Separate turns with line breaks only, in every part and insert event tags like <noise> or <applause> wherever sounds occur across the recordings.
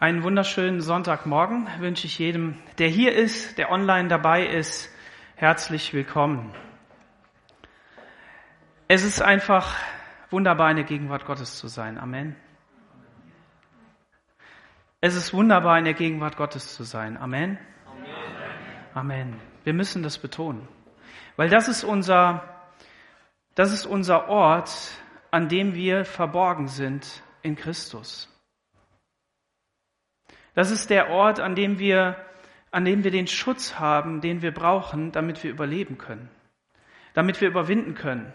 Einen wunderschönen Sonntagmorgen wünsche ich jedem, der hier ist, der online dabei ist, herzlich willkommen. Es ist einfach wunderbar, in der Gegenwart Gottes zu sein. Amen. Es ist wunderbar, in der Gegenwart Gottes zu sein. Amen. Amen. Wir müssen das betonen. Weil das ist unser, das ist unser Ort, an dem wir verborgen sind in Christus. Das ist der Ort, an dem wir, an dem wir den Schutz haben, den wir brauchen, damit wir überleben können, damit wir überwinden können.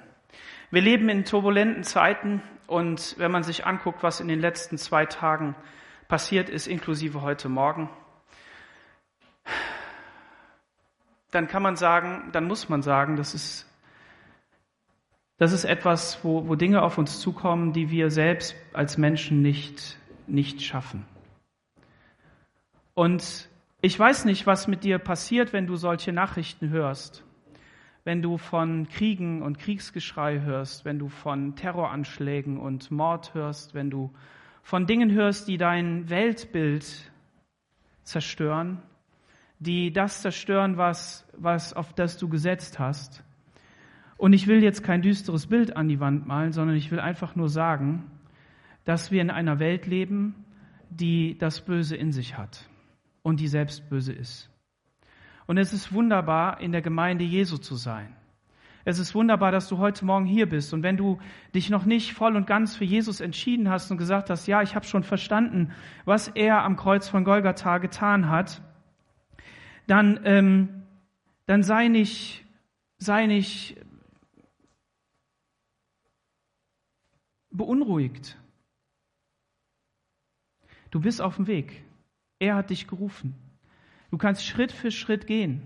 Wir leben in turbulenten Zeiten und wenn man sich anguckt, was in den letzten zwei Tagen passiert ist, inklusive heute Morgen, dann kann man sagen, dann muss man sagen, das ist, das ist etwas, wo, wo Dinge auf uns zukommen, die wir selbst als Menschen nicht, nicht schaffen. Und ich weiß nicht, was mit dir passiert, wenn du solche Nachrichten hörst. Wenn du von Kriegen und Kriegsgeschrei hörst, wenn du von Terroranschlägen und Mord hörst, wenn du von Dingen hörst, die dein Weltbild zerstören, die das zerstören, was, was, auf das du gesetzt hast. Und ich will jetzt kein düsteres Bild an die Wand malen, sondern ich will einfach nur sagen, dass wir in einer Welt leben, die das Böse in sich hat und die selbst böse ist. Und es ist wunderbar, in der Gemeinde Jesu zu sein. Es ist wunderbar, dass du heute Morgen hier bist. Und wenn du dich noch nicht voll und ganz für Jesus entschieden hast und gesagt hast, ja, ich habe schon verstanden, was er am Kreuz von Golgatha getan hat, dann, ähm, dann sei nicht, sei nicht beunruhigt. Du bist auf dem Weg. Er hat dich gerufen. Du kannst Schritt für Schritt gehen.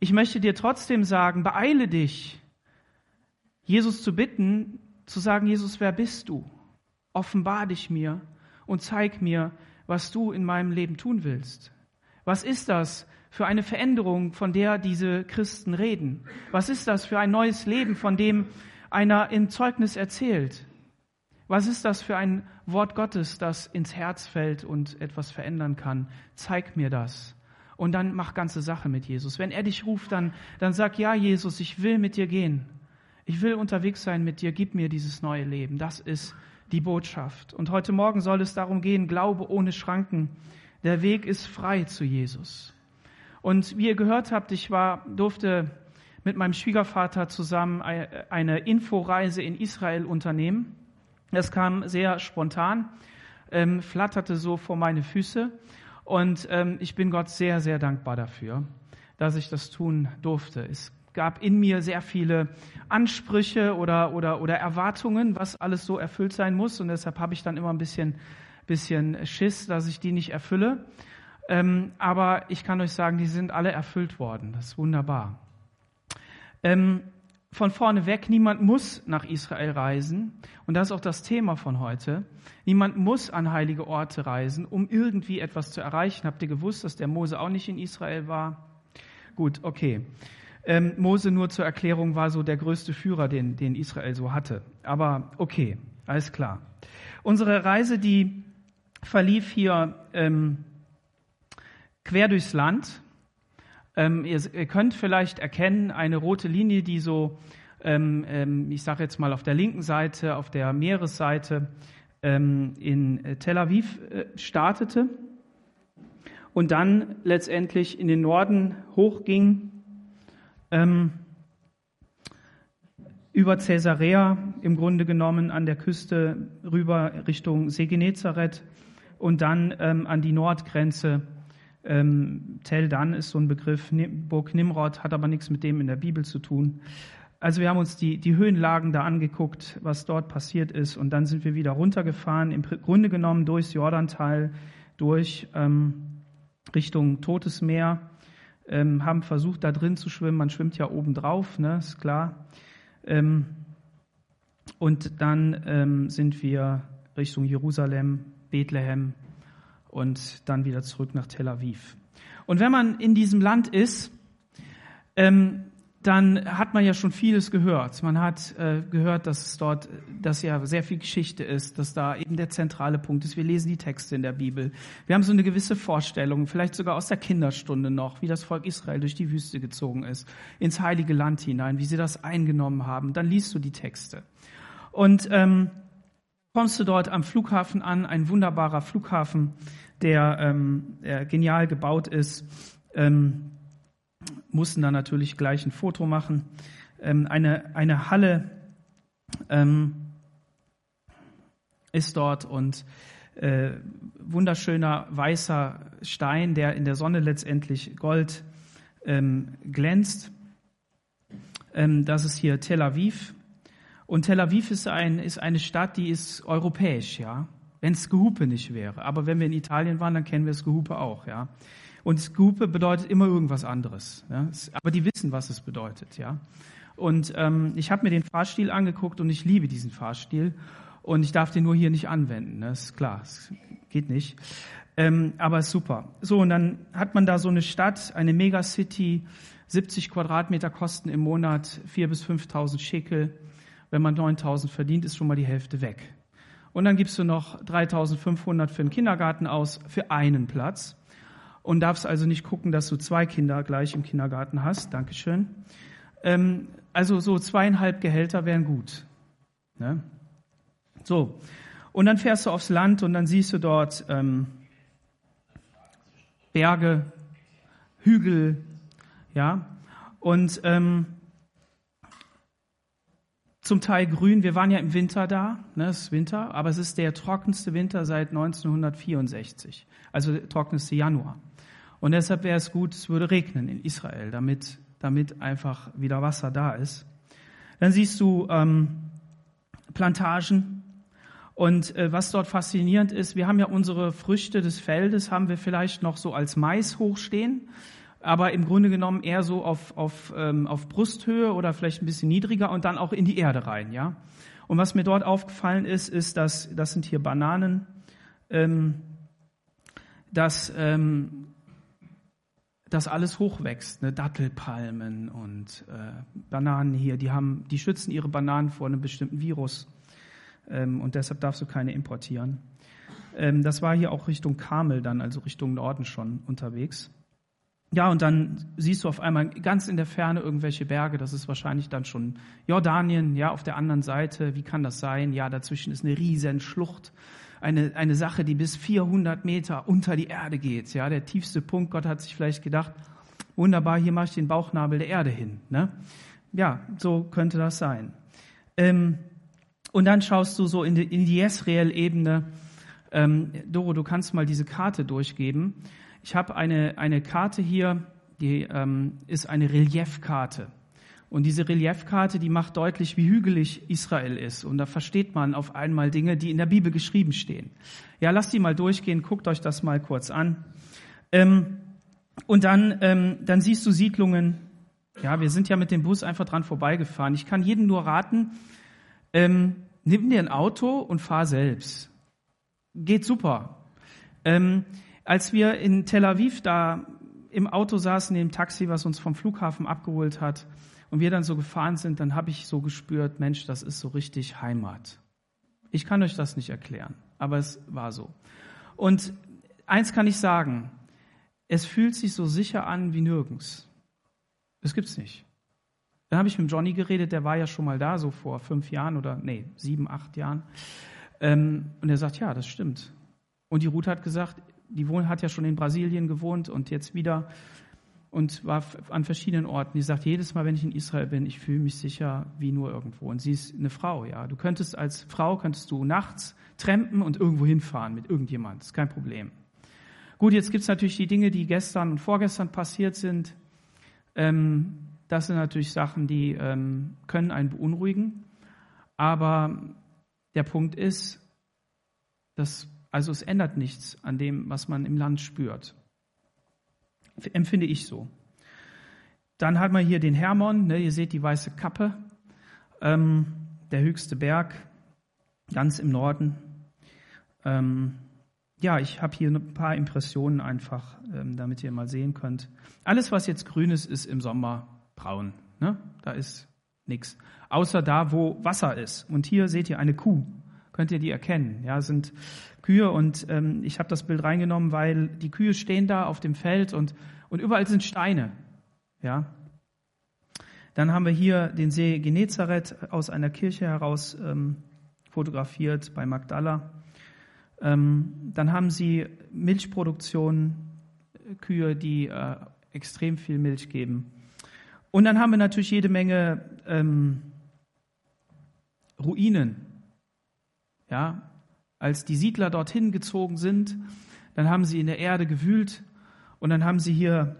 Ich möchte dir trotzdem sagen, beeile dich, Jesus zu bitten, zu sagen, Jesus, wer bist du? Offenbar dich mir und zeig mir, was du in meinem Leben tun willst. Was ist das für eine Veränderung, von der diese Christen reden? Was ist das für ein neues Leben, von dem einer im Zeugnis erzählt? Was ist das für ein Wort Gottes, das ins Herz fällt und etwas verändern kann? Zeig mir das. Und dann mach ganze Sache mit Jesus. Wenn er dich ruft, dann, dann sag, ja, Jesus, ich will mit dir gehen. Ich will unterwegs sein mit dir. Gib mir dieses neue Leben. Das ist die Botschaft. Und heute Morgen soll es darum gehen, Glaube ohne Schranken. Der Weg ist frei zu Jesus. Und wie ihr gehört habt, ich war, durfte mit meinem Schwiegervater zusammen eine Inforeise in Israel unternehmen. Das kam sehr spontan, ähm, flatterte so vor meine Füße und ähm, ich bin Gott sehr, sehr dankbar dafür, dass ich das tun durfte. Es gab in mir sehr viele Ansprüche oder, oder, oder Erwartungen, was alles so erfüllt sein muss und deshalb habe ich dann immer ein bisschen, bisschen Schiss, dass ich die nicht erfülle. Ähm, aber ich kann euch sagen, die sind alle erfüllt worden. Das ist wunderbar. Ähm, von vorne weg, niemand muss nach Israel reisen. Und das ist auch das Thema von heute. Niemand muss an heilige Orte reisen, um irgendwie etwas zu erreichen. Habt ihr gewusst, dass der Mose auch nicht in Israel war? Gut, okay. Ähm, Mose nur zur Erklärung war so der größte Führer, den, den Israel so hatte. Aber okay, alles klar. Unsere Reise, die verlief hier ähm, quer durchs Land. Ähm, ihr, ihr, könnt vielleicht erkennen, eine rote Linie, die so, ähm, ähm, ich sage jetzt mal auf der linken Seite, auf der Meeresseite ähm, in äh, Tel Aviv äh, startete und dann letztendlich in den Norden hochging, ähm, über Caesarea im Grunde genommen an der Küste rüber Richtung See Genezareth und dann ähm, an die Nordgrenze ähm, Tel Dan ist so ein Begriff, Burg Nimrod hat aber nichts mit dem in der Bibel zu tun. Also wir haben uns die, die Höhenlagen da angeguckt, was dort passiert ist. Und dann sind wir wieder runtergefahren, im Grunde genommen durchs Jordantal, durch ähm, Richtung Totes Meer, ähm, haben versucht da drin zu schwimmen, man schwimmt ja oben drauf, ne, ist klar. Ähm, und dann ähm, sind wir Richtung Jerusalem, Bethlehem, und dann wieder zurück nach Tel Aviv. Und wenn man in diesem Land ist, ähm, dann hat man ja schon vieles gehört. Man hat äh, gehört, dass es dort, dass ja sehr viel Geschichte ist, dass da eben der zentrale Punkt ist. Wir lesen die Texte in der Bibel. Wir haben so eine gewisse Vorstellung, vielleicht sogar aus der Kinderstunde noch, wie das Volk Israel durch die Wüste gezogen ist, ins heilige Land hinein, wie sie das eingenommen haben. Dann liest du die Texte. Und ähm, kommst du dort am Flughafen an, ein wunderbarer Flughafen, der, ähm, der genial gebaut ist. Ähm, mussten dann natürlich gleich ein Foto machen. Ähm, eine, eine Halle ähm, ist dort und äh, wunderschöner weißer Stein, der in der Sonne letztendlich Gold ähm, glänzt. Ähm, das ist hier Tel Aviv. Und Tel Aviv ist, ein, ist eine Stadt, die ist europäisch, ja. Wenn es Gehupe nicht wäre. Aber wenn wir in Italien waren, dann kennen wir es Gehupe auch, ja. Und Skupe bedeutet immer irgendwas anderes. Ja? Aber die wissen, was es bedeutet. Ja? Und ähm, ich habe mir den Fahrstil angeguckt und ich liebe diesen Fahrstil. Und ich darf den nur hier nicht anwenden. Das ne? ist klar, es geht nicht. Ähm, aber ist super. So, und dann hat man da so eine Stadt, eine Megacity, 70 Quadratmeter kosten im Monat 4.000 bis 5.000 Schekel. Wenn man 9.000 verdient, ist schon mal die Hälfte weg. Und dann gibst du noch 3.500 für den Kindergarten aus, für einen Platz und darfst also nicht gucken, dass du zwei Kinder gleich im Kindergarten hast. Dankeschön. Ähm, also so zweieinhalb Gehälter wären gut. Ne? So. Und dann fährst du aufs Land und dann siehst du dort ähm, Berge, Hügel, ja. Und ähm, zum Teil grün. Wir waren ja im Winter da, ne, es ist Winter, aber es ist der trockenste Winter seit 1964, also der trockenste Januar. Und deshalb wäre es gut, es würde regnen in Israel, damit, damit einfach wieder Wasser da ist. Dann siehst du ähm, Plantagen. Und äh, was dort faszinierend ist, wir haben ja unsere Früchte des Feldes, haben wir vielleicht noch so als Mais hochstehen, aber im Grunde genommen eher so auf, auf, ähm, auf Brusthöhe oder vielleicht ein bisschen niedriger und dann auch in die Erde rein. ja. Und was mir dort aufgefallen ist, ist, dass das sind hier Bananen, ähm, dass ähm, das alles hochwächst, ne? Dattelpalmen und äh, Bananen hier, die haben, die schützen ihre Bananen vor einem bestimmten Virus ähm, und deshalb darfst du keine importieren. Ähm, das war hier auch Richtung Kamel dann, also Richtung Norden schon unterwegs. Ja, und dann siehst du auf einmal ganz in der Ferne irgendwelche Berge. Das ist wahrscheinlich dann schon Jordanien, ja, auf der anderen Seite. Wie kann das sein? Ja, dazwischen ist eine riesen Schlucht eine, eine Sache, die bis 400 Meter unter die Erde geht. Ja, der tiefste Punkt. Gott hat sich vielleicht gedacht, wunderbar, hier mache ich den Bauchnabel der Erde hin. Ne? Ja, so könnte das sein. Ähm, und dann schaust du so in die, in die Jezreel-Ebene. Ähm, Doro, du kannst mal diese Karte durchgeben. Ich habe eine, eine Karte hier, die ähm, ist eine Reliefkarte. Und diese Reliefkarte, die macht deutlich, wie hügelig Israel ist. Und da versteht man auf einmal Dinge, die in der Bibel geschrieben stehen. Ja, lasst die mal durchgehen, guckt euch das mal kurz an. Ähm, und dann, ähm, dann siehst du Siedlungen. Ja, wir sind ja mit dem Bus einfach dran vorbeigefahren. Ich kann jedem nur raten, ähm, nimm dir ein Auto und fahr selbst. Geht super. Ähm, als wir in Tel Aviv da im Auto saßen, im Taxi, was uns vom Flughafen abgeholt hat, und wir dann so gefahren sind, dann habe ich so gespürt, Mensch, das ist so richtig Heimat. Ich kann euch das nicht erklären, aber es war so. Und eins kann ich sagen, es fühlt sich so sicher an wie nirgends. Das gibt's nicht. Dann habe ich mit Johnny geredet, der war ja schon mal da, so vor fünf Jahren oder nee, sieben, acht Jahren. Ähm, und er sagt, ja, das stimmt. Und die Ruth hat gesagt, die hat ja schon in Brasilien gewohnt und jetzt wieder und war an verschiedenen Orten. Die sagt, jedes Mal, wenn ich in Israel bin, ich fühle mich sicher wie nur irgendwo. Und sie ist eine Frau, ja. Du könntest als Frau, könntest du nachts trampen und irgendwo hinfahren mit irgendjemand. Das ist kein Problem. Gut, jetzt gibt's natürlich die Dinge, die gestern und vorgestern passiert sind. Ähm, das sind natürlich Sachen, die ähm, können einen beunruhigen. Aber der Punkt ist, dass, also es ändert nichts an dem, was man im Land spürt empfinde ich so. Dann hat man hier den Hermon, ne, ihr seht die weiße Kappe, ähm, der höchste Berg, ganz im Norden. Ähm, ja, ich habe hier ein paar Impressionen einfach, ähm, damit ihr mal sehen könnt. Alles, was jetzt grün ist, ist im Sommer braun. Ne? Da ist nichts. Außer da, wo Wasser ist. Und hier seht ihr eine Kuh. Könnt ihr die erkennen? Ja, sind Kühe und ähm, ich habe das Bild reingenommen, weil die Kühe stehen da auf dem Feld und, und überall sind Steine. Ja. Dann haben wir hier den See Genezareth aus einer Kirche heraus ähm, fotografiert bei Magdala. Ähm, dann haben sie Milchproduktion, Kühe, die äh, extrem viel Milch geben. Und dann haben wir natürlich jede Menge ähm, Ruinen. Ja, als die Siedler dorthin gezogen sind, dann haben sie in der Erde gewühlt und dann haben sie hier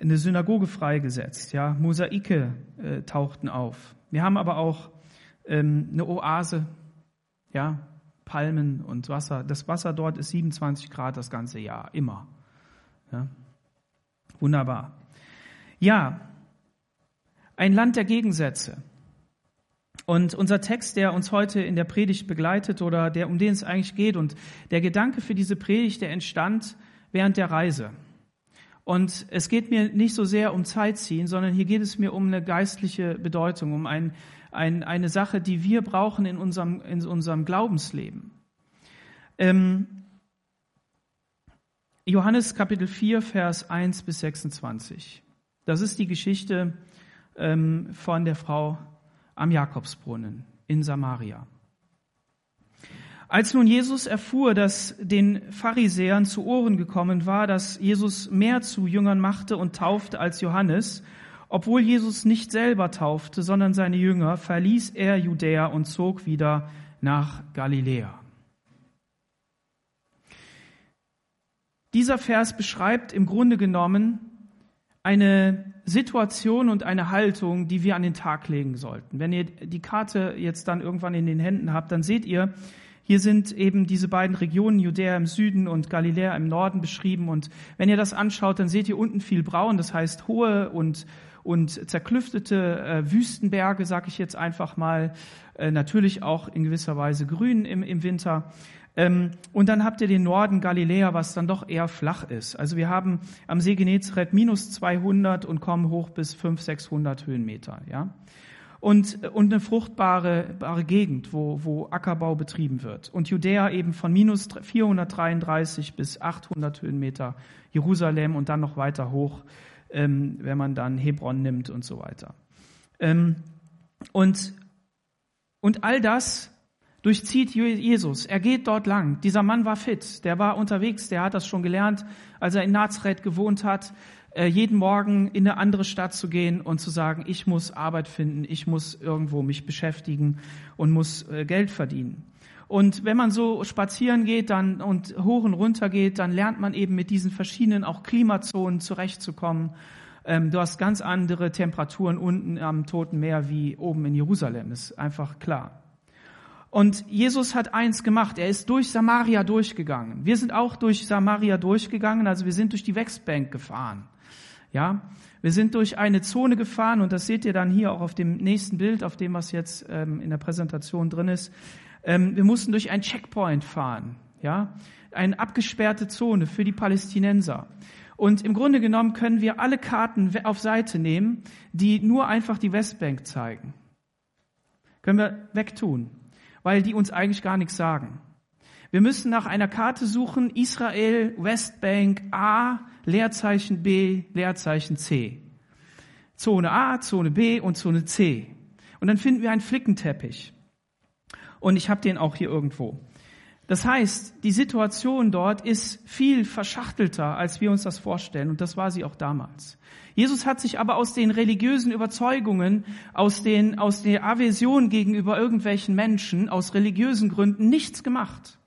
eine Synagoge freigesetzt. Ja, Mosaike äh, tauchten auf. Wir haben aber auch ähm, eine Oase, ja, Palmen und Wasser. Das Wasser dort ist 27 Grad das ganze Jahr, immer. Ja. Wunderbar. Ja, ein Land der Gegensätze. Und unser Text, der uns heute in der Predigt begleitet oder der, um den es eigentlich geht und der Gedanke für diese Predigt, der entstand während der Reise. Und es geht mir nicht so sehr um Zeitziehen, sondern hier geht es mir um eine geistliche Bedeutung, um ein, ein, eine Sache, die wir brauchen in unserem, in unserem Glaubensleben. Ähm, Johannes Kapitel 4, Vers 1 bis 26. Das ist die Geschichte ähm, von der Frau am Jakobsbrunnen in Samaria. Als nun Jesus erfuhr, dass den Pharisäern zu Ohren gekommen war, dass Jesus mehr zu Jüngern machte und taufte als Johannes, obwohl Jesus nicht selber taufte, sondern seine Jünger, verließ er Judäa und zog wieder nach Galiläa. Dieser Vers beschreibt im Grunde genommen eine Situation und eine Haltung, die wir an den Tag legen sollten. Wenn ihr die Karte jetzt dann irgendwann in den Händen habt, dann seht ihr, hier sind eben diese beiden Regionen, Judäa im Süden und Galiläa im Norden beschrieben. Und wenn ihr das anschaut, dann seht ihr unten viel Braun, das heißt hohe und, und zerklüftete äh, Wüstenberge, sag ich jetzt einfach mal. Äh, natürlich auch in gewisser Weise grün im, im Winter. Ähm, und dann habt ihr den Norden Galiläa, was dann doch eher flach ist. Also wir haben am See Genezareth minus 200 und kommen hoch bis 500, 600 Höhenmeter. Ja? Und, und eine fruchtbare bare Gegend, wo, wo Ackerbau betrieben wird. Und Judäa eben von minus 433 bis 800 Höhenmeter, Jerusalem und dann noch weiter hoch, ähm, wenn man dann Hebron nimmt und so weiter. Ähm, und, und all das durchzieht Jesus. Er geht dort lang. Dieser Mann war fit, der war unterwegs, der hat das schon gelernt, als er in Nazareth gewohnt hat, äh, jeden Morgen in eine andere Stadt zu gehen und zu sagen, ich muss Arbeit finden, ich muss irgendwo mich beschäftigen und muss äh, Geld verdienen. Und wenn man so spazieren geht dann und hoch und runter geht, dann lernt man eben mit diesen verschiedenen auch Klimazonen zurechtzukommen. Ähm, du hast ganz andere Temperaturen unten am Toten Meer wie oben in Jerusalem, ist einfach klar. Und Jesus hat eins gemacht, er ist durch Samaria durchgegangen. Wir sind auch durch Samaria durchgegangen, also wir sind durch die Westbank gefahren. Ja, wir sind durch eine Zone gefahren und das seht ihr dann hier auch auf dem nächsten Bild, auf dem was jetzt ähm, in der Präsentation drin ist. Ähm, wir mussten durch ein Checkpoint fahren, ja, eine abgesperrte Zone für die Palästinenser. Und im Grunde genommen können wir alle Karten auf Seite nehmen, die nur einfach die Westbank zeigen. Können wir wegtun weil die uns eigentlich gar nichts sagen. Wir müssen nach einer Karte suchen, Israel, Westbank, A, Leerzeichen B, Leerzeichen C. Zone A, Zone B und Zone C. Und dann finden wir einen Flickenteppich. Und ich habe den auch hier irgendwo. Das heißt, die Situation dort ist viel verschachtelter, als wir uns das vorstellen. Und das war sie auch damals. Jesus hat sich aber aus den religiösen Überzeugungen, aus, den, aus der Aversion gegenüber irgendwelchen Menschen, aus religiösen Gründen nichts gemacht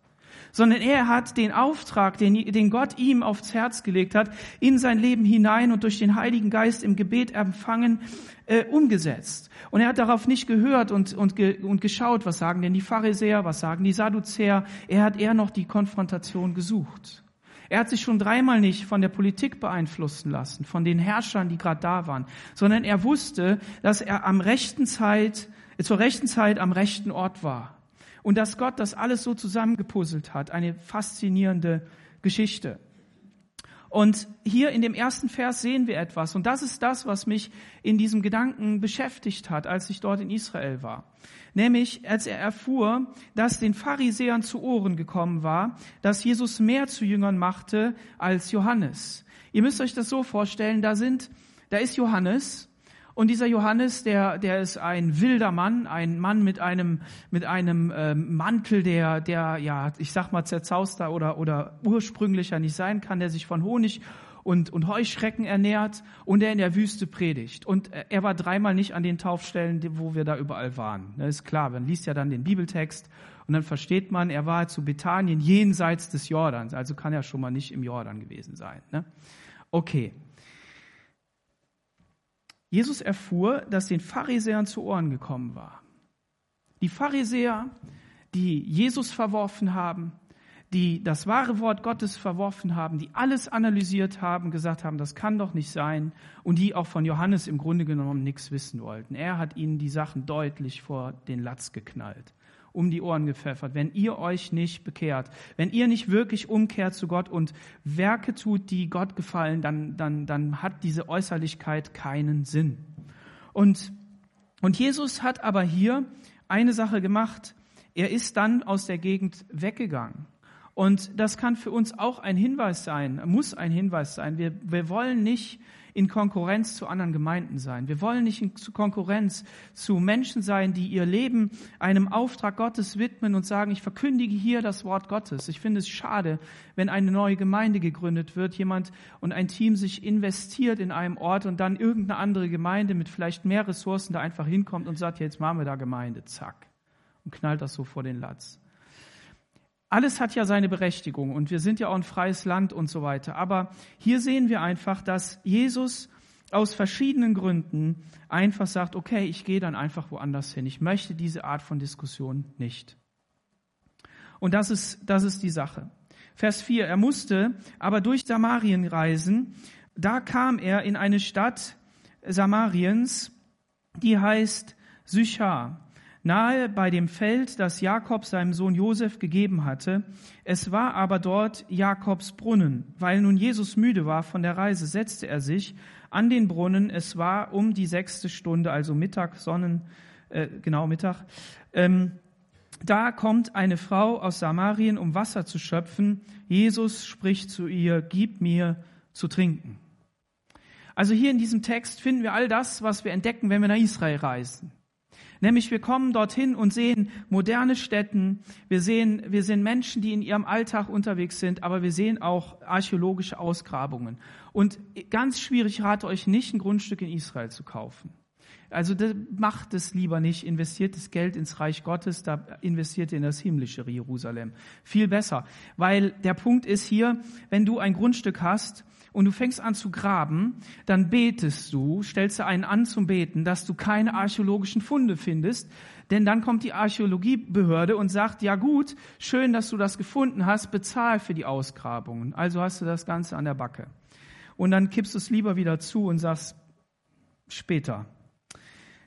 sondern er hat den Auftrag, den, den Gott ihm aufs Herz gelegt hat, in sein Leben hinein und durch den Heiligen Geist im Gebet empfangen, äh, umgesetzt. Und er hat darauf nicht gehört und, und, ge, und geschaut, was sagen denn die Pharisäer, was sagen die Sadduzäer. Er hat eher noch die Konfrontation gesucht. Er hat sich schon dreimal nicht von der Politik beeinflussen lassen, von den Herrschern, die gerade da waren, sondern er wusste, dass er am rechten Zeit, zur rechten Zeit am rechten Ort war und dass Gott das alles so zusammengepuzzelt hat. Eine faszinierende Geschichte. Und hier in dem ersten Vers sehen wir etwas. Und das ist das, was mich in diesem Gedanken beschäftigt hat, als ich dort in Israel war. Nämlich, als er erfuhr, dass den Pharisäern zu Ohren gekommen war, dass Jesus mehr zu Jüngern machte als Johannes. Ihr müsst euch das so vorstellen, da sind, da ist Johannes, und dieser Johannes, der, der ist ein wilder Mann, ein Mann mit einem, mit einem äh, Mantel, der, der, ja, ich sag mal, zerzauster oder, oder ursprünglicher nicht sein kann, der sich von Honig und, und Heuschrecken ernährt und der in der Wüste predigt. Und er war dreimal nicht an den Taufstellen, wo wir da überall waren. Das ist klar, man liest ja dann den Bibeltext und dann versteht man, er war zu Bethanien jenseits des Jordans, also kann er schon mal nicht im Jordan gewesen sein. Ne? Okay, Jesus erfuhr, dass den Pharisäern zu Ohren gekommen war. Die Pharisäer, die Jesus verworfen haben, die das wahre Wort Gottes verworfen haben, die alles analysiert haben, gesagt haben, das kann doch nicht sein und die auch von Johannes im Grunde genommen nichts wissen wollten. Er hat ihnen die Sachen deutlich vor den Latz geknallt um die Ohren gepfeffert, wenn ihr euch nicht bekehrt, wenn ihr nicht wirklich umkehrt zu Gott und Werke tut, die Gott gefallen, dann, dann, dann hat diese Äußerlichkeit keinen Sinn. Und, und Jesus hat aber hier eine Sache gemacht. Er ist dann aus der Gegend weggegangen. Und das kann für uns auch ein Hinweis sein, muss ein Hinweis sein. Wir, wir wollen nicht in Konkurrenz zu anderen Gemeinden sein. Wir wollen nicht in Konkurrenz zu Menschen sein, die ihr Leben einem Auftrag Gottes widmen und sagen, ich verkündige hier das Wort Gottes. Ich finde es schade, wenn eine neue Gemeinde gegründet wird, jemand und ein Team sich investiert in einem Ort und dann irgendeine andere Gemeinde mit vielleicht mehr Ressourcen da einfach hinkommt und sagt, jetzt machen wir da Gemeinde, zack, und knallt das so vor den Latz. Alles hat ja seine Berechtigung und wir sind ja auch ein freies Land und so weiter. Aber hier sehen wir einfach, dass Jesus aus verschiedenen Gründen einfach sagt, okay, ich gehe dann einfach woanders hin. Ich möchte diese Art von Diskussion nicht. Und das ist, das ist die Sache. Vers 4. Er musste aber durch Samarien reisen. Da kam er in eine Stadt Samariens, die heißt Sychar nahe bei dem Feld, das Jakob seinem Sohn Josef gegeben hatte. Es war aber dort Jakobs Brunnen. Weil nun Jesus müde war von der Reise, setzte er sich an den Brunnen. Es war um die sechste Stunde, also Mittag, Sonnen, äh, genau Mittag. Ähm, da kommt eine Frau aus Samarien, um Wasser zu schöpfen. Jesus spricht zu ihr, gib mir zu trinken. Also hier in diesem Text finden wir all das, was wir entdecken, wenn wir nach Israel reisen. Nämlich wir kommen dorthin und sehen moderne Städten, wir sehen, wir sehen Menschen, die in ihrem Alltag unterwegs sind, aber wir sehen auch archäologische Ausgrabungen. Und ganz schwierig, rate euch nicht, ein Grundstück in Israel zu kaufen. Also macht es lieber nicht, investiert das Geld ins Reich Gottes, da investiert ihr in das himmlische Jerusalem. Viel besser. Weil der Punkt ist hier, wenn du ein Grundstück hast und du fängst an zu graben, dann betest du, stellst du einen an zum Beten, dass du keine archäologischen Funde findest, denn dann kommt die Archäologiebehörde und sagt, ja gut, schön, dass du das gefunden hast, bezahl für die Ausgrabungen. Also hast du das Ganze an der Backe. Und dann kippst du es lieber wieder zu und sagst, später.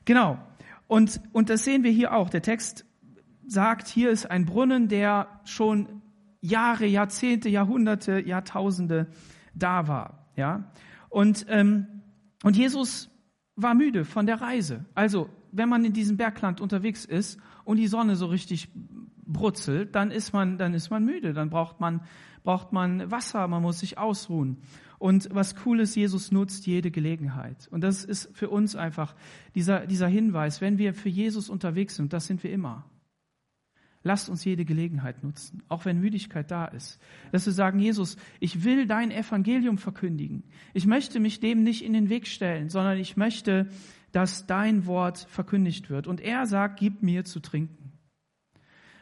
Genau. Und, und das sehen wir hier auch. Der Text sagt, hier ist ein Brunnen, der schon Jahre, Jahrzehnte, Jahrhunderte, Jahrtausende da war. Ja? Und, ähm, und Jesus war müde von der Reise. Also, wenn man in diesem Bergland unterwegs ist und die Sonne so richtig brutzelt, dann ist man, dann ist man müde. Dann braucht man, braucht man Wasser, man muss sich ausruhen. Und was cool ist, Jesus nutzt jede Gelegenheit. Und das ist für uns einfach dieser, dieser Hinweis, wenn wir für Jesus unterwegs sind, das sind wir immer. Lasst uns jede Gelegenheit nutzen, auch wenn Müdigkeit da ist. Dass wir sagen, Jesus, ich will dein Evangelium verkündigen. Ich möchte mich dem nicht in den Weg stellen, sondern ich möchte, dass dein Wort verkündigt wird. Und er sagt, gib mir zu trinken.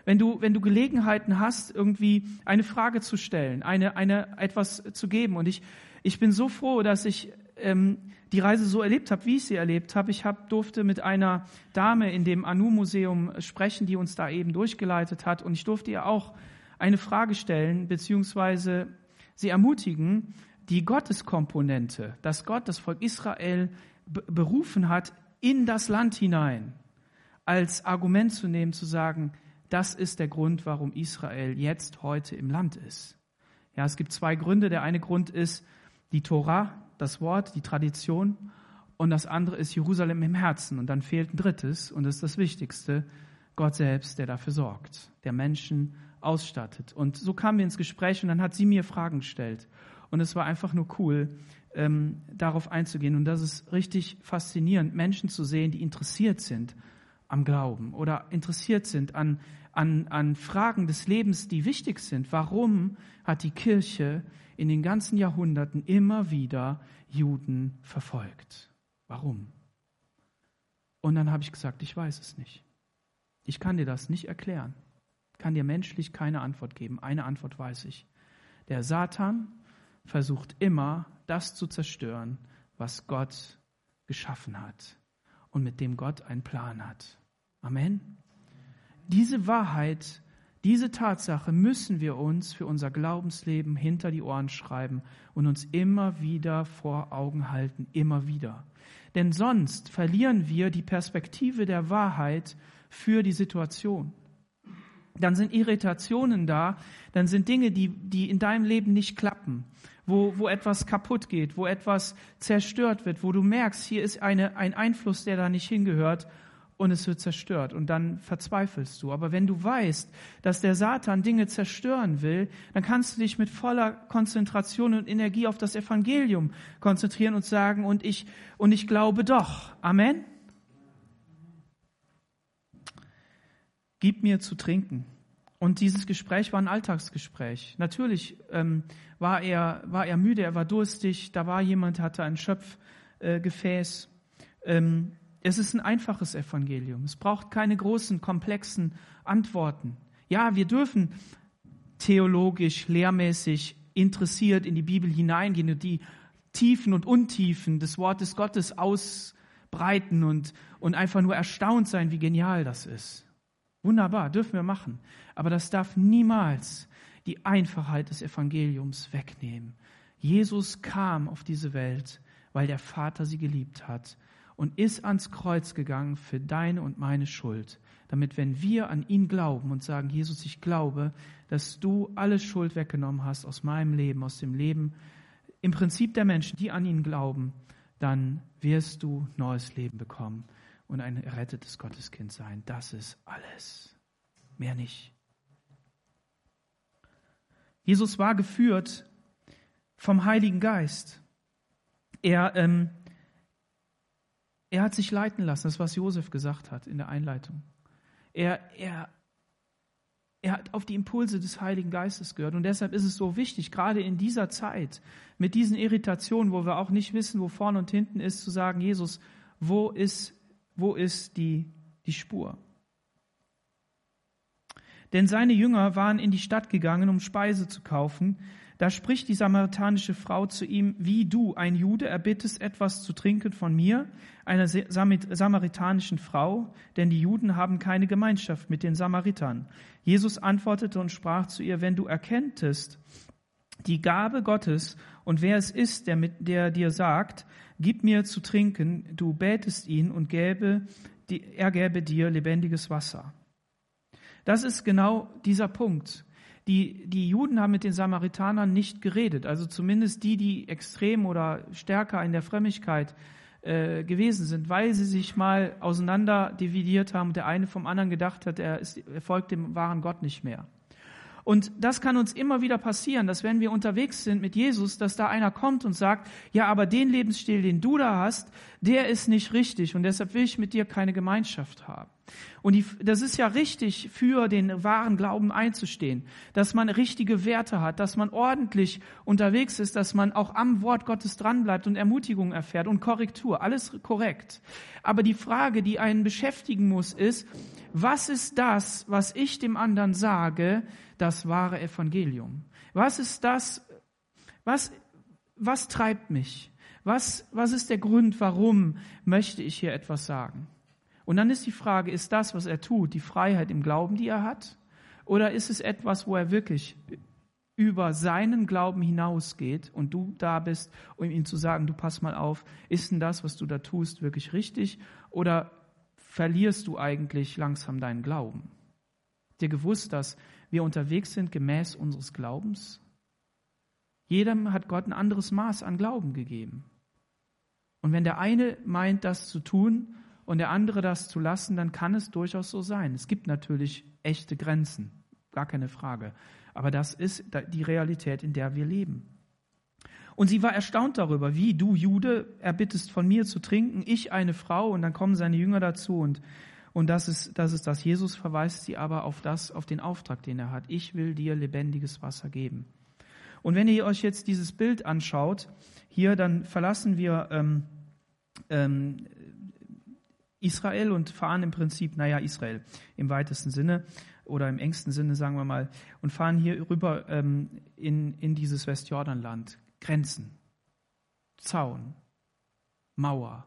Wenn du, wenn du Gelegenheiten hast, irgendwie eine Frage zu stellen, eine, eine, etwas zu geben. Und ich, ich bin so froh, dass ich ähm, die Reise so erlebt habe, wie ich sie erlebt habe. Ich hab, durfte mit einer Dame in dem Anu-Museum sprechen, die uns da eben durchgeleitet hat. Und ich durfte ihr auch eine Frage stellen, beziehungsweise sie ermutigen, die Gotteskomponente, dass Gott das Volk Israel berufen hat, in das Land hinein, als Argument zu nehmen, zu sagen, das ist der Grund, warum Israel jetzt heute im Land ist. Ja, es gibt zwei Gründe. Der eine Grund ist die Tora, das Wort, die Tradition. Und das andere ist Jerusalem im Herzen. Und dann fehlt ein drittes, und das ist das Wichtigste, Gott selbst, der dafür sorgt, der Menschen ausstattet. Und so kamen wir ins Gespräch und dann hat sie mir Fragen gestellt. Und es war einfach nur cool, ähm, darauf einzugehen. Und das ist richtig faszinierend, Menschen zu sehen, die interessiert sind am Glauben oder interessiert sind an, an, an Fragen des Lebens, die wichtig sind. Warum hat die Kirche in den ganzen Jahrhunderten immer wieder Juden verfolgt? Warum? Und dann habe ich gesagt, ich weiß es nicht. Ich kann dir das nicht erklären. Kann dir menschlich keine Antwort geben. Eine Antwort weiß ich. Der Satan versucht immer, das zu zerstören, was Gott geschaffen hat und mit dem Gott einen Plan hat. Amen. Diese Wahrheit, diese Tatsache müssen wir uns für unser Glaubensleben hinter die Ohren schreiben und uns immer wieder vor Augen halten, immer wieder. Denn sonst verlieren wir die Perspektive der Wahrheit für die Situation. Dann sind Irritationen da, dann sind Dinge, die, die in deinem Leben nicht klappen, wo, wo etwas kaputt geht, wo etwas zerstört wird, wo du merkst, hier ist eine, ein Einfluss, der da nicht hingehört und es wird zerstört und dann verzweifelst du. Aber wenn du weißt, dass der Satan Dinge zerstören will, dann kannst du dich mit voller Konzentration und Energie auf das Evangelium konzentrieren und sagen, und ich, und ich glaube doch. Amen. Gib mir zu trinken. Und dieses Gespräch war ein Alltagsgespräch. Natürlich ähm, war, er, war er müde, er war durstig, da war jemand, hatte ein Schöpfgefäß. Äh, ähm, es ist ein einfaches Evangelium. Es braucht keine großen, komplexen Antworten. Ja, wir dürfen theologisch, lehrmäßig interessiert in die Bibel hineingehen und die Tiefen und Untiefen des Wortes Gottes ausbreiten und, und einfach nur erstaunt sein, wie genial das ist. Wunderbar, dürfen wir machen. Aber das darf niemals die Einfachheit des Evangeliums wegnehmen. Jesus kam auf diese Welt, weil der Vater sie geliebt hat und ist ans Kreuz gegangen für deine und meine Schuld, damit wenn wir an ihn glauben und sagen, Jesus, ich glaube, dass du alle Schuld weggenommen hast aus meinem Leben, aus dem Leben im Prinzip der Menschen, die an ihn glauben, dann wirst du neues Leben bekommen und ein errettetes Gotteskind sein. Das ist alles. Mehr nicht. Jesus war geführt vom Heiligen Geist. Er ähm, er hat sich leiten lassen, das was Josef gesagt hat in der Einleitung. Er, er, er hat auf die Impulse des Heiligen Geistes gehört. Und deshalb ist es so wichtig, gerade in dieser Zeit, mit diesen Irritationen, wo wir auch nicht wissen, wo vorne und hinten ist, zu sagen, Jesus, wo ist, wo ist die, die Spur? Denn seine Jünger waren in die Stadt gegangen, um Speise zu kaufen. Da spricht die samaritanische Frau zu ihm, wie du, ein Jude, erbittest etwas zu trinken von mir, einer samaritanischen Frau, denn die Juden haben keine Gemeinschaft mit den Samaritern. Jesus antwortete und sprach zu ihr, wenn du erkenntest die Gabe Gottes und wer es ist, der, mit, der dir sagt, gib mir zu trinken, du bätest ihn und gäbe, er gäbe dir lebendiges Wasser. Das ist genau dieser Punkt. Die, die Juden haben mit den Samaritanern nicht geredet, also zumindest die, die extrem oder stärker in der Frömmigkeit äh, gewesen sind, weil sie sich mal auseinander dividiert haben und der eine vom anderen gedacht hat, er, ist, er folgt dem wahren Gott nicht mehr. Und das kann uns immer wieder passieren, dass wenn wir unterwegs sind mit Jesus, dass da einer kommt und sagt, ja, aber den Lebensstil, den du da hast, der ist nicht richtig und deshalb will ich mit dir keine Gemeinschaft haben. Und die, das ist ja richtig, für den wahren Glauben einzustehen, dass man richtige Werte hat, dass man ordentlich unterwegs ist, dass man auch am Wort Gottes dranbleibt und Ermutigung erfährt und Korrektur, alles korrekt. Aber die Frage, die einen beschäftigen muss, ist, was ist das, was ich dem anderen sage, das wahre Evangelium? Was ist das, was, was treibt mich? Was, was ist der Grund, warum möchte ich hier etwas sagen? Und dann ist die Frage, ist das, was er tut, die Freiheit im Glauben, die er hat? Oder ist es etwas, wo er wirklich über seinen Glauben hinausgeht und du da bist, um ihm zu sagen, du pass mal auf, ist denn das, was du da tust, wirklich richtig? Oder verlierst du eigentlich langsam deinen Glauben? Dir gewusst, dass wir unterwegs sind gemäß unseres Glaubens? Jedem hat Gott ein anderes Maß an Glauben gegeben. Und wenn der eine meint, das zu tun und der andere das zu lassen, dann kann es durchaus so sein. Es gibt natürlich echte Grenzen, gar keine Frage. Aber das ist die Realität, in der wir leben. Und sie war erstaunt darüber, wie du Jude erbittest von mir zu trinken, ich eine Frau, und dann kommen seine Jünger dazu und und das ist, das ist das. Jesus verweist sie aber auf das, auf den Auftrag, den er hat. Ich will dir lebendiges Wasser geben. Und wenn ihr euch jetzt dieses Bild anschaut, hier, dann verlassen wir ähm, ähm, Israel und fahren im Prinzip, naja, Israel im weitesten Sinne oder im engsten Sinne, sagen wir mal, und fahren hier rüber ähm, in, in dieses Westjordanland. Grenzen, Zaun, Mauer,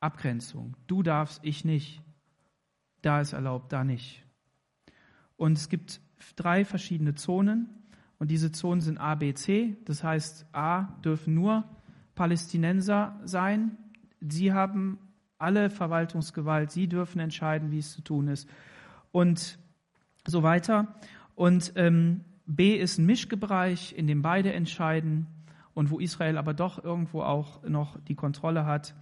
Abgrenzung. Du darfst, ich nicht. Da ist erlaubt, da nicht. Und es gibt drei verschiedene Zonen. Und diese Zonen sind A, B, C. Das heißt, A dürfen nur Palästinenser sein. Sie haben alle Verwaltungsgewalt. Sie dürfen entscheiden, wie es zu tun ist. Und so weiter. Und ähm, B ist ein Mischbereich, in dem beide entscheiden und wo Israel aber doch irgendwo auch noch die Kontrolle hat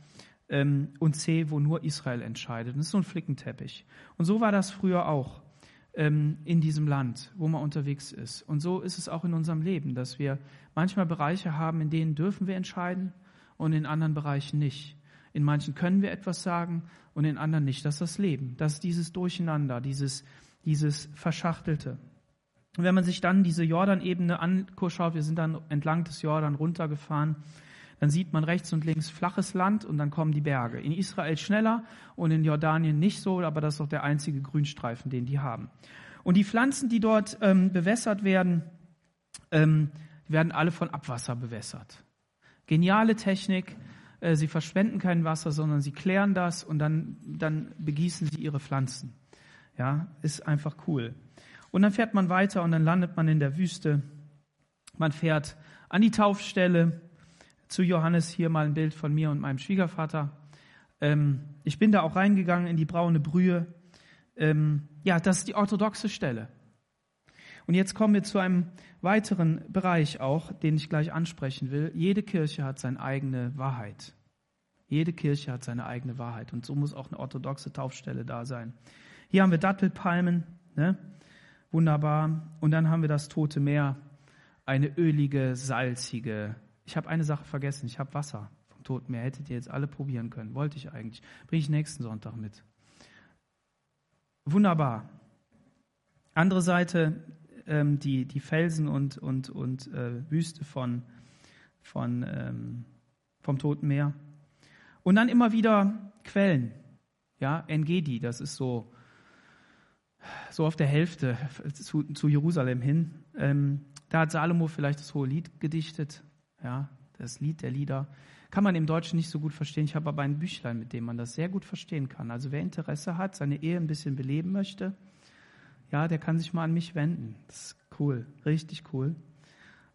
ähm, und C, wo nur Israel entscheidet. Das ist so ein Flickenteppich. Und so war das früher auch ähm, in diesem Land, wo man unterwegs ist. Und so ist es auch in unserem Leben, dass wir manchmal Bereiche haben, in denen dürfen wir entscheiden und in anderen Bereichen nicht. In manchen können wir etwas sagen und in anderen nicht. Das ist das Leben. Das ist dieses Durcheinander, dieses, dieses Verschachtelte. Und wenn man sich dann diese Jordanebene anschaut, wir sind dann entlang des Jordan runtergefahren, dann sieht man rechts und links flaches Land und dann kommen die Berge. In Israel schneller und in Jordanien nicht so, aber das ist auch der einzige Grünstreifen, den die haben. Und die Pflanzen, die dort ähm, bewässert werden, ähm, werden alle von Abwasser bewässert. Geniale Technik. Äh, sie verschwenden kein Wasser, sondern sie klären das und dann, dann begießen sie ihre Pflanzen. Ja, ist einfach cool. Und dann fährt man weiter und dann landet man in der Wüste. Man fährt an die Taufstelle zu Johannes hier mal ein Bild von mir und meinem Schwiegervater. Ähm, ich bin da auch reingegangen in die braune Brühe. Ähm, ja, das ist die orthodoxe Stelle. Und jetzt kommen wir zu einem weiteren Bereich auch, den ich gleich ansprechen will. Jede Kirche hat seine eigene Wahrheit. Jede Kirche hat seine eigene Wahrheit. Und so muss auch eine orthodoxe Taufstelle da sein. Hier haben wir Dattelpalmen, ne? wunderbar. Und dann haben wir das Tote Meer, eine ölige, salzige ich habe eine Sache vergessen. Ich habe Wasser vom Toten Meer. Hättet ihr jetzt alle probieren können. Wollte ich eigentlich. Bringe ich nächsten Sonntag mit. Wunderbar. Andere Seite, ähm, die, die Felsen und, und, und äh, Wüste von, von, ähm, vom Toten Meer. Und dann immer wieder Quellen. Ja, Engedi, das ist so, so auf der Hälfte <laughs> zu, zu Jerusalem hin. Ähm, da hat Salomo vielleicht das hohe Lied gedichtet. Ja, das Lied der Lieder. Kann man im Deutschen nicht so gut verstehen. Ich habe aber ein Büchlein, mit dem man das sehr gut verstehen kann. Also wer Interesse hat, seine Ehe ein bisschen beleben möchte, ja, der kann sich mal an mich wenden. Das ist cool, richtig cool.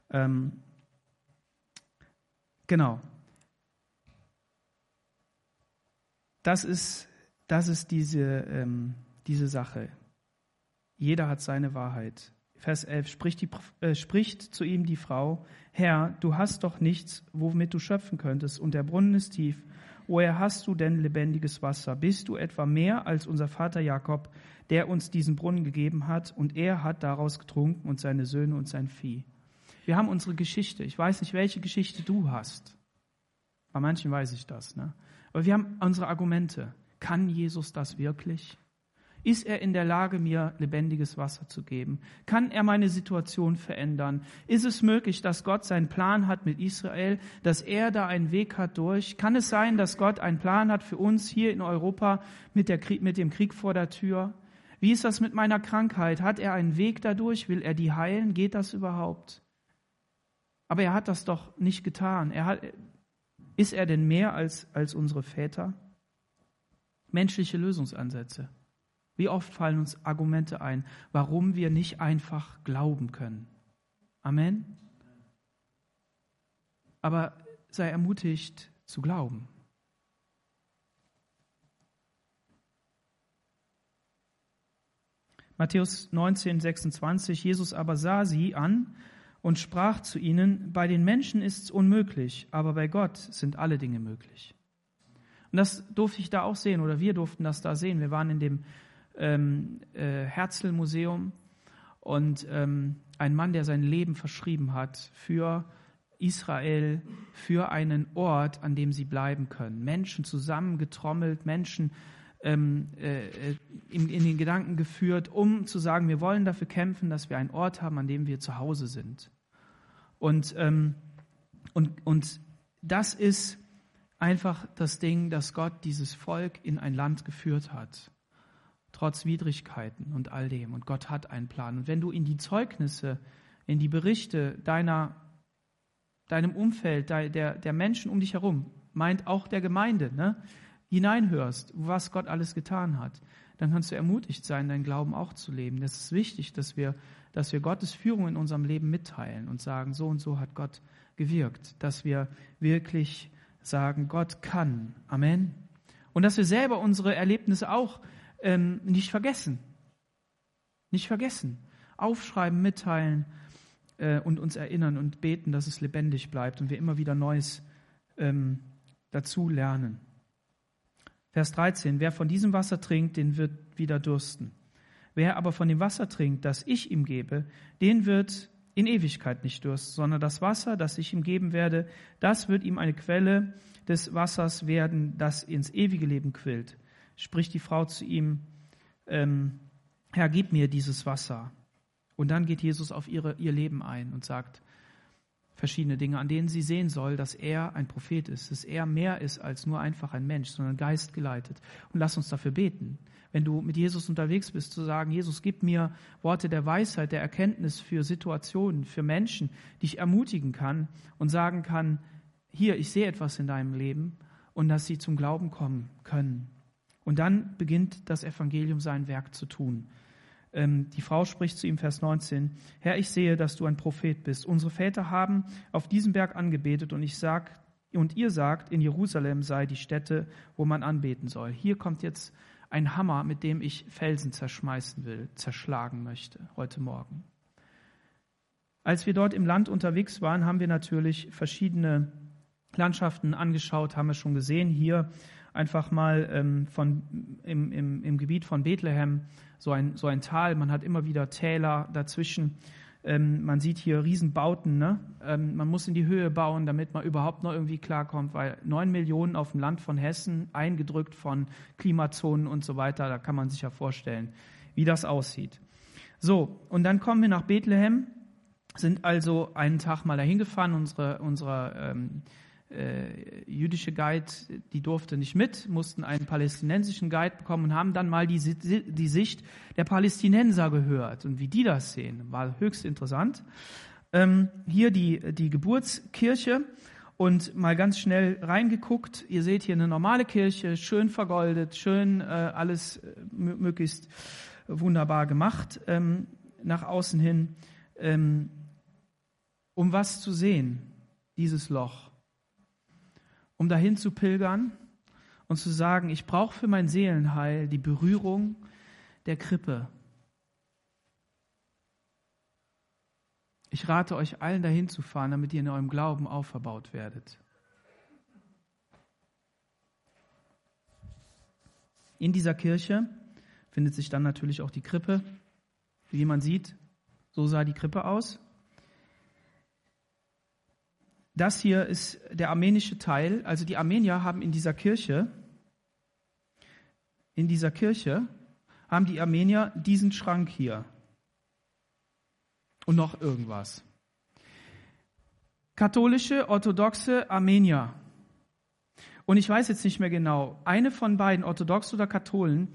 Ähm, genau. Das ist, das ist diese, ähm, diese Sache. Jeder hat seine Wahrheit. Vers 11 spricht, die, äh, spricht zu ihm die Frau, Herr, du hast doch nichts, womit du schöpfen könntest, und der Brunnen ist tief. Woher hast du denn lebendiges Wasser? Bist du etwa mehr als unser Vater Jakob, der uns diesen Brunnen gegeben hat, und er hat daraus getrunken und seine Söhne und sein Vieh? Wir haben unsere Geschichte. Ich weiß nicht, welche Geschichte du hast. Bei manchen weiß ich das. Ne? Aber wir haben unsere Argumente. Kann Jesus das wirklich? Ist er in der Lage, mir lebendiges Wasser zu geben? Kann er meine Situation verändern? Ist es möglich, dass Gott seinen Plan hat mit Israel, dass er da einen Weg hat durch? Kann es sein, dass Gott einen Plan hat für uns hier in Europa mit, der mit dem Krieg vor der Tür? Wie ist das mit meiner Krankheit? Hat er einen Weg dadurch? Will er die heilen? Geht das überhaupt? Aber er hat das doch nicht getan. Er hat, ist er denn mehr als, als unsere Väter? Menschliche Lösungsansätze. Wie oft fallen uns Argumente ein, warum wir nicht einfach glauben können. Amen. Aber sei ermutigt zu glauben. Matthäus 19, 26, Jesus aber sah sie an und sprach zu ihnen, bei den Menschen ist es unmöglich, aber bei Gott sind alle Dinge möglich. Und das durfte ich da auch sehen, oder wir durften das da sehen. Wir waren in dem ähm, äh, Herzl-Museum und ähm, ein Mann, der sein Leben verschrieben hat für Israel, für einen Ort, an dem sie bleiben können. Menschen zusammengetrommelt, Menschen ähm, äh, in, in den Gedanken geführt, um zu sagen, wir wollen dafür kämpfen, dass wir einen Ort haben, an dem wir zu Hause sind. Und, ähm, und, und das ist einfach das Ding, dass Gott dieses Volk in ein Land geführt hat, trotz Widrigkeiten und all dem. Und Gott hat einen Plan. Und wenn du in die Zeugnisse, in die Berichte deiner, deinem Umfeld, der, der Menschen um dich herum, meint auch der Gemeinde, ne, hineinhörst, was Gott alles getan hat, dann kannst du ermutigt sein, deinen Glauben auch zu leben. Das ist wichtig, dass wir, dass wir Gottes Führung in unserem Leben mitteilen und sagen, so und so hat Gott gewirkt, dass wir wirklich sagen, Gott kann. Amen. Und dass wir selber unsere Erlebnisse auch ähm, nicht vergessen. Nicht vergessen. Aufschreiben, mitteilen äh, und uns erinnern und beten, dass es lebendig bleibt und wir immer wieder Neues ähm, dazu lernen. Vers 13. Wer von diesem Wasser trinkt, den wird wieder dursten. Wer aber von dem Wasser trinkt, das ich ihm gebe, den wird in Ewigkeit nicht Durst, sondern das Wasser, das ich ihm geben werde, das wird ihm eine Quelle des Wassers werden, das ins ewige Leben quillt. Spricht die Frau zu ihm, ähm, Herr, gib mir dieses Wasser. Und dann geht Jesus auf ihre, ihr Leben ein und sagt verschiedene Dinge, an denen sie sehen soll, dass er ein Prophet ist, dass er mehr ist als nur einfach ein Mensch, sondern geistgeleitet. Und lass uns dafür beten, wenn du mit Jesus unterwegs bist, zu sagen, Jesus, gib mir Worte der Weisheit, der Erkenntnis für Situationen, für Menschen, die ich ermutigen kann und sagen kann, hier, ich sehe etwas in deinem Leben und dass sie zum Glauben kommen können. Und dann beginnt das Evangelium sein Werk zu tun. Ähm, die Frau spricht zu ihm, Vers 19, Herr, ich sehe, dass du ein Prophet bist. Unsere Väter haben auf diesem Berg angebetet und ich sag, und ihr sagt, in Jerusalem sei die Stätte, wo man anbeten soll. Hier kommt jetzt ein Hammer, mit dem ich Felsen zerschmeißen will, zerschlagen möchte heute Morgen. Als wir dort im Land unterwegs waren, haben wir natürlich verschiedene Landschaften angeschaut, haben wir schon gesehen. Hier einfach mal ähm, von, im, im, im Gebiet von Bethlehem so ein, so ein Tal. Man hat immer wieder Täler dazwischen. Ähm, man sieht hier Riesenbauten. Ne? Ähm, man muss in die Höhe bauen, damit man überhaupt noch irgendwie klarkommt, weil neun Millionen auf dem Land von Hessen, eingedrückt von Klimazonen und so weiter, da kann man sich ja vorstellen, wie das aussieht. So, und dann kommen wir nach Bethlehem, sind also einen Tag mal dahin gefahren. Unsere, unsere ähm, äh, jüdische Guide, die durfte nicht mit, mussten einen palästinensischen Guide bekommen und haben dann mal die, die Sicht der Palästinenser gehört und wie die das sehen. War höchst interessant. Ähm, hier die, die Geburtskirche und mal ganz schnell reingeguckt. Ihr seht hier eine normale Kirche, schön vergoldet, schön äh, alles äh, möglichst wunderbar gemacht ähm, nach außen hin. Ähm, um was zu sehen, dieses Loch um dahin zu pilgern und zu sagen, ich brauche für mein Seelenheil die Berührung der Krippe. Ich rate euch allen dahin zu fahren, damit ihr in eurem Glauben auferbaut werdet. In dieser Kirche findet sich dann natürlich auch die Krippe. Wie man sieht, so sah die Krippe aus. Das hier ist der armenische Teil. Also die Armenier haben in dieser Kirche, in dieser Kirche haben die Armenier diesen Schrank hier. Und noch irgendwas. Katholische, orthodoxe Armenier. Und ich weiß jetzt nicht mehr genau, eine von beiden, orthodox oder Katholen,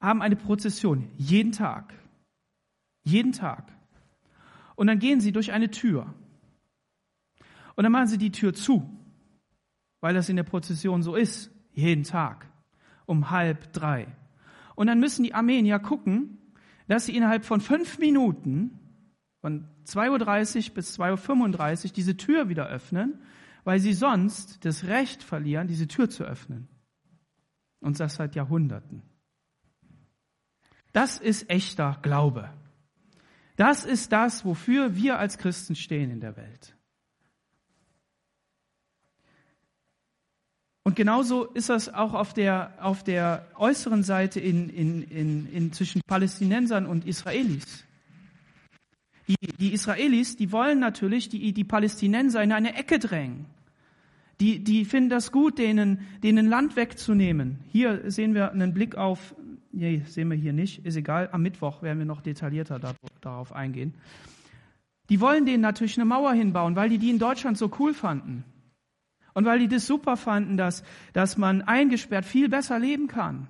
haben eine Prozession jeden Tag. Jeden Tag. Und dann gehen sie durch eine Tür. Und dann machen sie die Tür zu, weil das in der Prozession so ist, jeden Tag, um halb drei. Und dann müssen die Armenier gucken, dass sie innerhalb von fünf Minuten, von 2.30 Uhr bis 2.35 Uhr, diese Tür wieder öffnen, weil sie sonst das Recht verlieren, diese Tür zu öffnen. Und das seit Jahrhunderten. Das ist echter Glaube. Das ist das, wofür wir als Christen stehen in der Welt. Und genauso ist das auch auf der, auf der äußeren Seite in, in, in, in zwischen Palästinensern und Israelis. Die, die Israelis, die wollen natürlich die, die Palästinenser in eine Ecke drängen. Die, die finden das gut, denen, denen Land wegzunehmen. Hier sehen wir einen Blick auf, nee, sehen wir hier nicht, ist egal, am Mittwoch werden wir noch detaillierter darauf eingehen. Die wollen denen natürlich eine Mauer hinbauen, weil die die in Deutschland so cool fanden. Und weil die das super fanden, dass, dass man eingesperrt viel besser leben kann.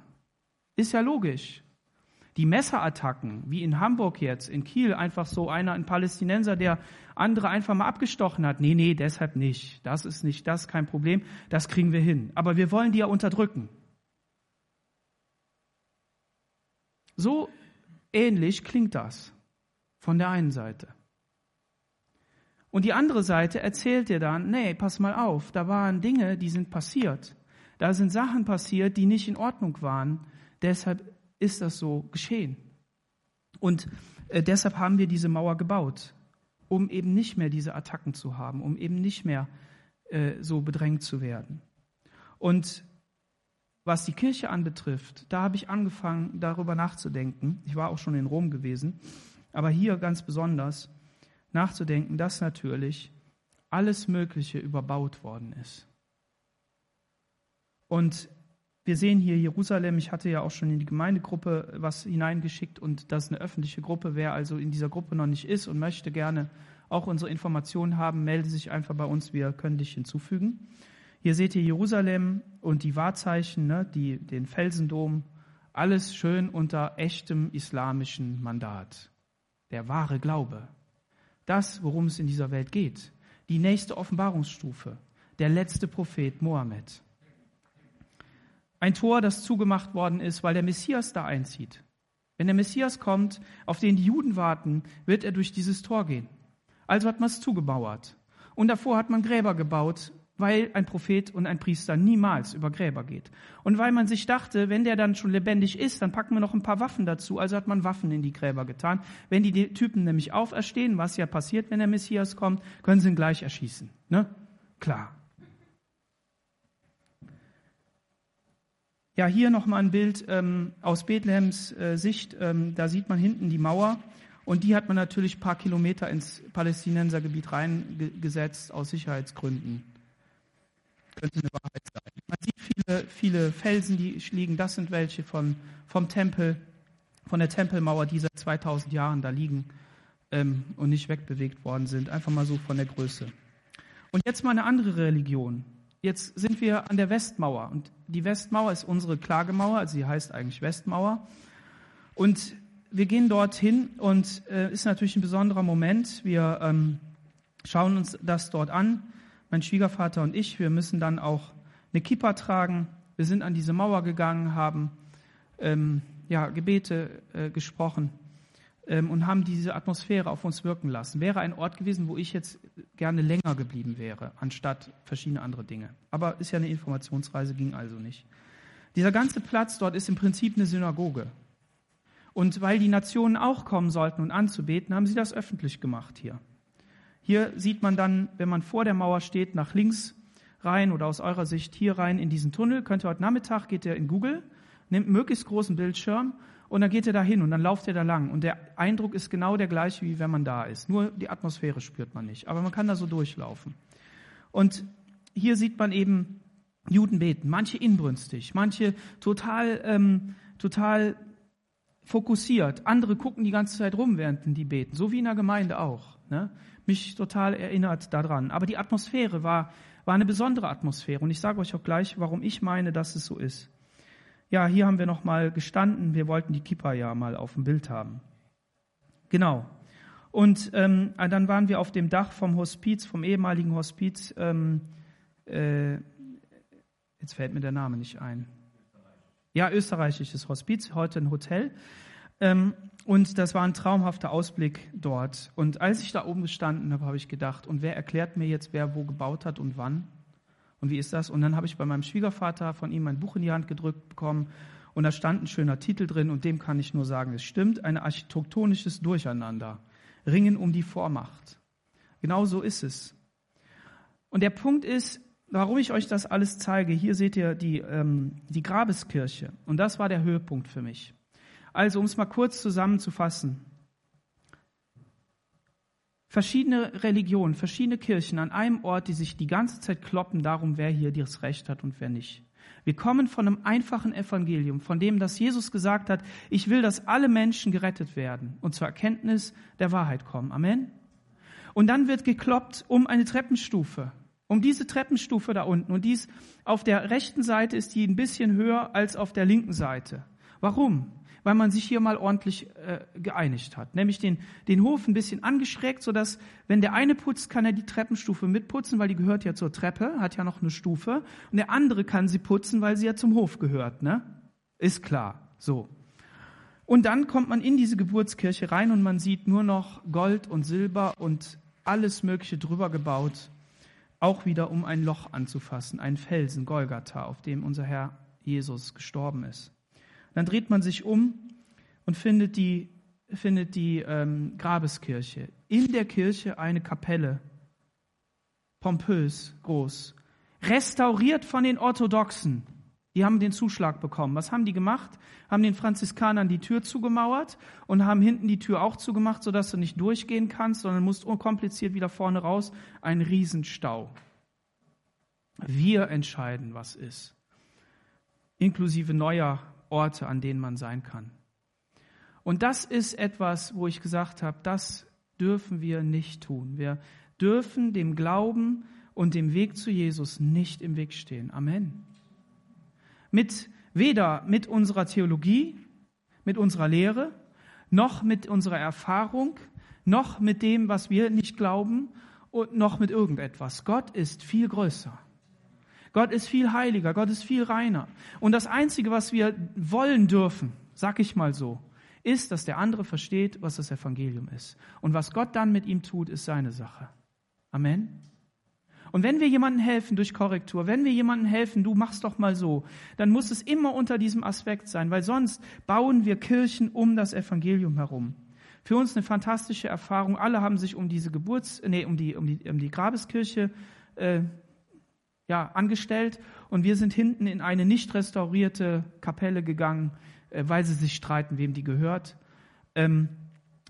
Ist ja logisch. Die Messerattacken, wie in Hamburg jetzt, in Kiel, einfach so einer, ein Palästinenser, der andere einfach mal abgestochen hat. Nee, nee, deshalb nicht. Das ist nicht, das kein Problem. Das kriegen wir hin. Aber wir wollen die ja unterdrücken. So ähnlich klingt das von der einen Seite. Und die andere Seite erzählt dir dann, nee, pass mal auf, da waren Dinge, die sind passiert. Da sind Sachen passiert, die nicht in Ordnung waren. Deshalb ist das so geschehen. Und äh, deshalb haben wir diese Mauer gebaut, um eben nicht mehr diese Attacken zu haben, um eben nicht mehr äh, so bedrängt zu werden. Und was die Kirche anbetrifft, da habe ich angefangen, darüber nachzudenken. Ich war auch schon in Rom gewesen, aber hier ganz besonders nachzudenken, dass natürlich alles Mögliche überbaut worden ist. Und wir sehen hier Jerusalem, ich hatte ja auch schon in die Gemeindegruppe was hineingeschickt und das eine öffentliche Gruppe. Wer also in dieser Gruppe noch nicht ist und möchte gerne auch unsere Informationen haben, melde sich einfach bei uns, wir können dich hinzufügen. Hier seht ihr Jerusalem und die Wahrzeichen, ne, die, den Felsendom, alles schön unter echtem islamischen Mandat. Der wahre Glaube, das, worum es in dieser Welt geht. Die nächste Offenbarungsstufe. Der letzte Prophet Mohammed. Ein Tor, das zugemacht worden ist, weil der Messias da einzieht. Wenn der Messias kommt, auf den die Juden warten, wird er durch dieses Tor gehen. Also hat man es zugebauert. Und davor hat man Gräber gebaut, weil ein Prophet und ein Priester niemals über Gräber geht. Und weil man sich dachte, wenn der dann schon lebendig ist, dann packen wir noch ein paar Waffen dazu. Also hat man Waffen in die Gräber getan. Wenn die Typen nämlich auferstehen, was ja passiert, wenn der Messias kommt, können sie ihn gleich erschießen. Ne? Klar. Ja, hier nochmal ein Bild ähm, aus Bethlehems äh, Sicht. Ähm, da sieht man hinten die Mauer. Und die hat man natürlich ein paar Kilometer ins Palästinensergebiet reingesetzt aus Sicherheitsgründen könnte eine Wahrheit sein. Man sieht viele, viele Felsen, die liegen. Das sind welche von, vom Tempel, von der Tempelmauer, die seit 2000 Jahren da liegen ähm, und nicht wegbewegt worden sind. Einfach mal so von der Größe. Und jetzt mal eine andere Religion. Jetzt sind wir an der Westmauer. Und die Westmauer ist unsere Klagemauer, also sie heißt eigentlich Westmauer. Und wir gehen dorthin und äh, ist natürlich ein besonderer Moment. Wir ähm, schauen uns das dort an mein Schwiegervater und ich, wir müssen dann auch eine Kippa tragen. Wir sind an diese Mauer gegangen, haben ähm, ja, Gebete äh, gesprochen ähm, und haben diese Atmosphäre auf uns wirken lassen. Wäre ein Ort gewesen, wo ich jetzt gerne länger geblieben wäre, anstatt verschiedene andere Dinge. Aber ist ja eine Informationsreise, ging also nicht. Dieser ganze Platz dort ist im Prinzip eine Synagoge. Und weil die Nationen auch kommen sollten und anzubeten, haben sie das öffentlich gemacht hier. Hier sieht man dann, wenn man vor der Mauer steht, nach links rein oder aus eurer Sicht hier rein in diesen Tunnel. Könnt ihr heute Nachmittag, geht ihr in Google, nimmt einen möglichst großen Bildschirm und dann geht ihr da hin und dann lauft ihr da lang. Und der Eindruck ist genau der gleiche, wie wenn man da ist. Nur die Atmosphäre spürt man nicht. Aber man kann da so durchlaufen. Und hier sieht man eben Juden beten. Manche inbrünstig, manche total, ähm, total fokussiert. Andere gucken die ganze Zeit rum, während die beten. So wie in der Gemeinde auch. Ne? Mich total erinnert daran. Aber die Atmosphäre war, war eine besondere Atmosphäre. Und ich sage euch auch gleich, warum ich meine, dass es so ist. Ja, hier haben wir noch mal gestanden. Wir wollten die Kippa ja mal auf dem Bild haben. Genau. Und ähm, dann waren wir auf dem Dach vom Hospiz, vom ehemaligen Hospiz. Ähm, äh, jetzt fällt mir der Name nicht ein. Ja, österreichisches Hospiz, heute ein Hotel. Ähm, und das war ein traumhafter Ausblick dort. Und als ich da oben gestanden habe, habe ich gedacht, und wer erklärt mir jetzt, wer wo gebaut hat und wann? Und wie ist das? Und dann habe ich bei meinem Schwiegervater von ihm ein Buch in die Hand gedrückt bekommen. Und da stand ein schöner Titel drin und dem kann ich nur sagen, es stimmt, ein architektonisches Durcheinander. ringen um die Vormacht. Genau so ist es. Und der Punkt ist, warum ich euch das alles zeige. Hier seht ihr die, ähm, die Grabeskirche. Und das war der Höhepunkt für mich. Also, um es mal kurz zusammenzufassen. Verschiedene Religionen, verschiedene Kirchen an einem Ort, die sich die ganze Zeit kloppen darum, wer hier das Recht hat und wer nicht. Wir kommen von einem einfachen Evangelium, von dem, dass Jesus gesagt hat, ich will, dass alle Menschen gerettet werden und zur Erkenntnis der Wahrheit kommen. Amen. Und dann wird gekloppt um eine Treppenstufe, um diese Treppenstufe da unten. Und dies auf der rechten Seite ist die ein bisschen höher als auf der linken Seite. Warum? Weil man sich hier mal ordentlich äh, geeinigt hat. Nämlich den, den Hof ein bisschen angeschrägt, sodass, wenn der eine putzt, kann er die Treppenstufe mitputzen, weil die gehört ja zur Treppe, hat ja noch eine Stufe. Und der andere kann sie putzen, weil sie ja zum Hof gehört, ne? Ist klar. So. Und dann kommt man in diese Geburtskirche rein und man sieht nur noch Gold und Silber und alles Mögliche drüber gebaut. Auch wieder, um ein Loch anzufassen, einen Felsen, Golgatha, auf dem unser Herr Jesus gestorben ist. Dann dreht man sich um und findet die, findet die ähm, Grabeskirche. In der Kirche eine Kapelle, pompös, groß, restauriert von den Orthodoxen. Die haben den Zuschlag bekommen. Was haben die gemacht? Haben den Franziskanern die Tür zugemauert und haben hinten die Tür auch zugemacht, sodass du nicht durchgehen kannst, sondern musst unkompliziert wieder vorne raus. Ein Riesenstau. Wir entscheiden, was ist. Inklusive neuer Orte, an denen man sein kann. Und das ist etwas, wo ich gesagt habe, das dürfen wir nicht tun. Wir dürfen dem Glauben und dem Weg zu Jesus nicht im Weg stehen. Amen. Mit weder mit unserer Theologie, mit unserer Lehre, noch mit unserer Erfahrung, noch mit dem, was wir nicht glauben und noch mit irgendetwas. Gott ist viel größer. Gott ist viel heiliger, Gott ist viel reiner. Und das Einzige, was wir wollen dürfen, sag ich mal so, ist, dass der andere versteht, was das Evangelium ist. Und was Gott dann mit ihm tut, ist seine Sache. Amen. Und wenn wir jemandem helfen durch Korrektur, wenn wir jemandem helfen, du machst doch mal so, dann muss es immer unter diesem Aspekt sein, weil sonst bauen wir Kirchen um das Evangelium herum. Für uns eine fantastische Erfahrung. Alle haben sich um diese Geburts, nee, um die, um die, um die Grabeskirche äh, ja, angestellt und wir sind hinten in eine nicht restaurierte Kapelle gegangen, äh, weil sie sich streiten, wem die gehört. Ähm,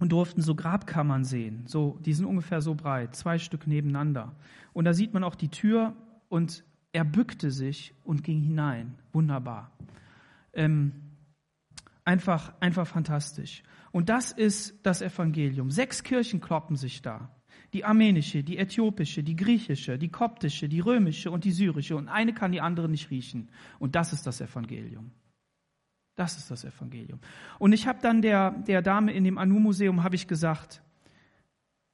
und durften so Grabkammern sehen. So, die sind ungefähr so breit, zwei Stück nebeneinander. Und da sieht man auch die Tür und er bückte sich und ging hinein. Wunderbar. Ähm, einfach, einfach fantastisch. Und das ist das Evangelium. Sechs Kirchen kloppen sich da die armenische, die äthiopische, die griechische, die koptische, die römische und die syrische. Und eine kann die andere nicht riechen. Und das ist das Evangelium. Das ist das Evangelium. Und ich habe dann der, der Dame in dem Anu-Museum gesagt,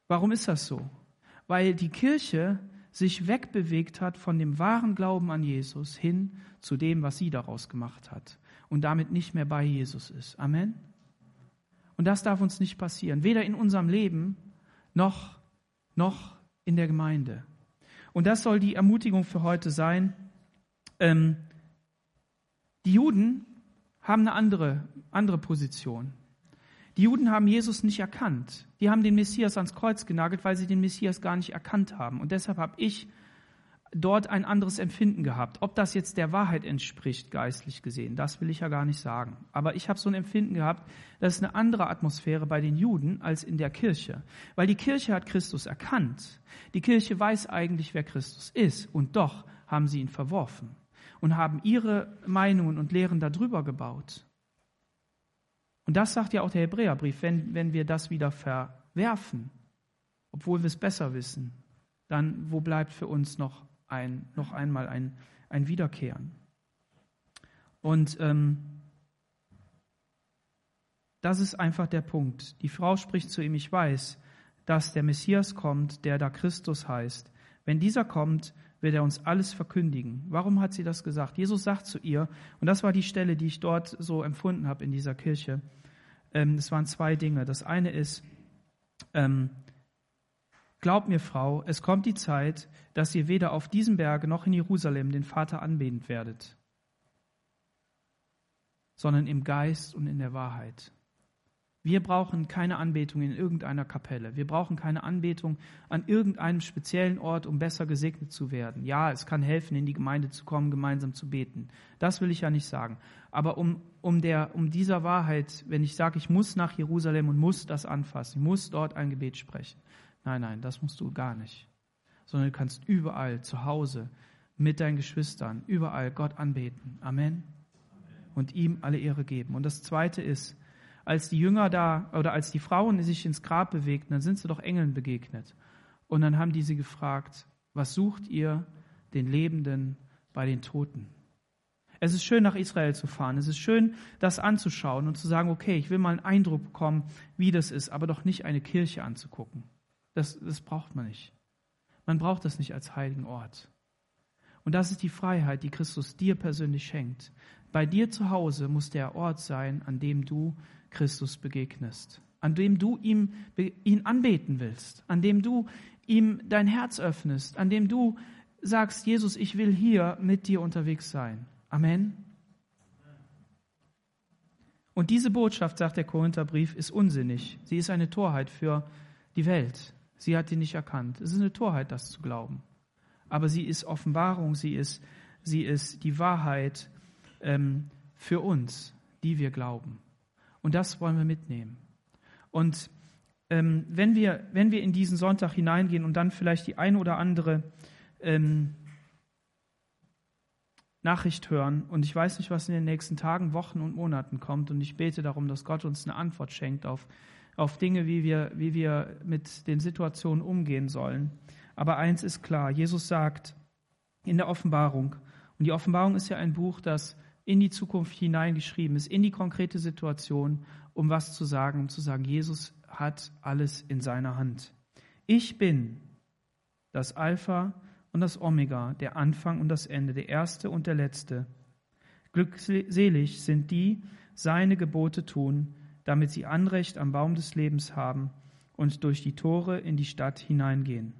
warum ist das so? Weil die Kirche sich wegbewegt hat von dem wahren Glauben an Jesus hin zu dem, was sie daraus gemacht hat und damit nicht mehr bei Jesus ist. Amen. Und das darf uns nicht passieren, weder in unserem Leben noch noch in der Gemeinde. Und das soll die Ermutigung für heute sein. Ähm, die Juden haben eine andere, andere Position. Die Juden haben Jesus nicht erkannt. Die haben den Messias ans Kreuz genagelt, weil sie den Messias gar nicht erkannt haben. Und deshalb habe ich dort ein anderes Empfinden gehabt. Ob das jetzt der Wahrheit entspricht, geistlich gesehen, das will ich ja gar nicht sagen. Aber ich habe so ein Empfinden gehabt, das ist eine andere Atmosphäre bei den Juden als in der Kirche. Weil die Kirche hat Christus erkannt. Die Kirche weiß eigentlich, wer Christus ist. Und doch haben sie ihn verworfen und haben ihre Meinungen und Lehren darüber gebaut. Und das sagt ja auch der Hebräerbrief, wenn, wenn wir das wieder verwerfen, obwohl wir es besser wissen, dann wo bleibt für uns noch ein, noch einmal ein, ein Wiederkehren. Und ähm, das ist einfach der Punkt. Die Frau spricht zu ihm, ich weiß, dass der Messias kommt, der da Christus heißt. Wenn dieser kommt, wird er uns alles verkündigen. Warum hat sie das gesagt? Jesus sagt zu ihr, und das war die Stelle, die ich dort so empfunden habe in dieser Kirche. Ähm, es waren zwei Dinge. Das eine ist, ähm, Glaub mir, Frau, es kommt die Zeit, dass ihr weder auf diesem Berge noch in Jerusalem den Vater anbeten werdet, sondern im Geist und in der Wahrheit. Wir brauchen keine Anbetung in irgendeiner Kapelle. Wir brauchen keine Anbetung an irgendeinem speziellen Ort, um besser gesegnet zu werden. Ja, es kann helfen, in die Gemeinde zu kommen, gemeinsam zu beten. Das will ich ja nicht sagen. Aber um, um, der, um dieser Wahrheit, wenn ich sage, ich muss nach Jerusalem und muss das anfassen, ich muss dort ein Gebet sprechen. Nein, nein, das musst du gar nicht. Sondern du kannst überall, zu Hause, mit deinen Geschwistern, überall Gott anbeten. Amen. Und ihm alle Ehre geben. Und das Zweite ist, als die Jünger da oder als die Frauen sich ins Grab bewegten, dann sind sie doch Engeln begegnet. Und dann haben die sie gefragt, was sucht ihr den Lebenden bei den Toten? Es ist schön, nach Israel zu fahren. Es ist schön, das anzuschauen und zu sagen, okay, ich will mal einen Eindruck bekommen, wie das ist, aber doch nicht eine Kirche anzugucken. Das, das braucht man nicht. Man braucht das nicht als heiligen Ort. Und das ist die Freiheit, die Christus dir persönlich schenkt. Bei dir zu Hause muss der Ort sein, an dem du Christus begegnest, an dem du ihm, ihn anbeten willst, an dem du ihm dein Herz öffnest, an dem du sagst, Jesus, ich will hier mit dir unterwegs sein. Amen. Und diese Botschaft, sagt der Korintherbrief, ist unsinnig. Sie ist eine Torheit für die Welt. Sie hat die nicht erkannt. Es ist eine Torheit, das zu glauben. Aber sie ist Offenbarung, sie ist, sie ist die Wahrheit ähm, für uns, die wir glauben. Und das wollen wir mitnehmen. Und ähm, wenn, wir, wenn wir in diesen Sonntag hineingehen und dann vielleicht die eine oder andere ähm, Nachricht hören, und ich weiß nicht, was in den nächsten Tagen, Wochen und Monaten kommt, und ich bete darum, dass Gott uns eine Antwort schenkt auf, auf Dinge, wie wir, wie wir mit den Situationen umgehen sollen. Aber eins ist klar, Jesus sagt in der Offenbarung, und die Offenbarung ist ja ein Buch, das in die Zukunft hineingeschrieben ist, in die konkrete Situation, um was zu sagen, um zu sagen, Jesus hat alles in seiner Hand. Ich bin das Alpha und das Omega, der Anfang und das Ende, der Erste und der Letzte. Glückselig sind die, seine Gebote tun, damit sie Anrecht am Baum des Lebens haben und durch die Tore in die Stadt hineingehen.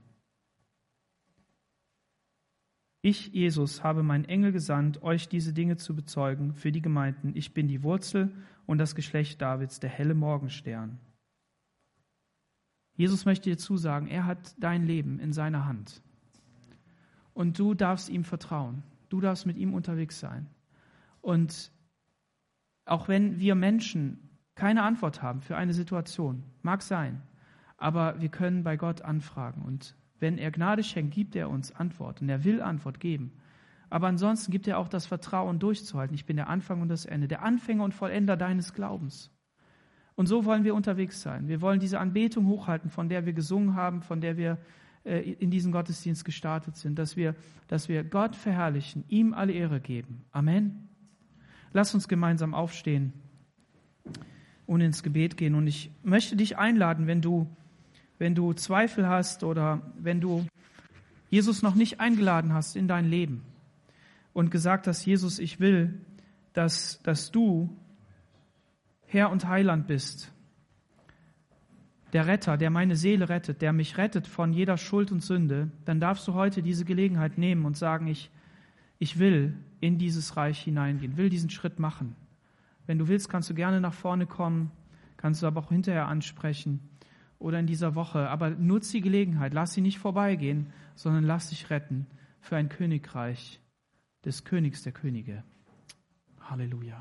Ich, Jesus, habe meinen Engel gesandt, euch diese Dinge zu bezeugen für die Gemeinden. Ich bin die Wurzel und das Geschlecht Davids, der helle Morgenstern. Jesus möchte dir zusagen, er hat dein Leben in seiner Hand. Und du darfst ihm vertrauen. Du darfst mit ihm unterwegs sein. Und auch wenn wir Menschen keine Antwort haben für eine Situation, mag sein, aber wir können bei Gott anfragen und wenn er Gnade schenkt, gibt er uns Antwort und er will Antwort geben. Aber ansonsten gibt er auch das Vertrauen durchzuhalten. Ich bin der Anfang und das Ende, der Anfänger und Vollender deines Glaubens. Und so wollen wir unterwegs sein. Wir wollen diese Anbetung hochhalten, von der wir gesungen haben, von der wir äh, in diesen Gottesdienst gestartet sind, dass wir, dass wir Gott verherrlichen, ihm alle Ehre geben. Amen. Lass uns gemeinsam aufstehen und ins Gebet gehen. Und ich möchte dich einladen, wenn du wenn du Zweifel hast oder wenn du Jesus noch nicht eingeladen hast in dein Leben und gesagt hast, Jesus, ich will, dass, dass du Herr und Heiland bist, der Retter, der meine Seele rettet, der mich rettet von jeder Schuld und Sünde, dann darfst du heute diese Gelegenheit nehmen und sagen, ich, ich will in dieses Reich hineingehen, will diesen Schritt machen. Wenn du willst, kannst du gerne nach vorne kommen, kannst du aber auch hinterher ansprechen oder in dieser Woche, aber nutz die Gelegenheit, lass sie nicht vorbeigehen, sondern lass dich retten für ein Königreich des Königs der Könige. Halleluja.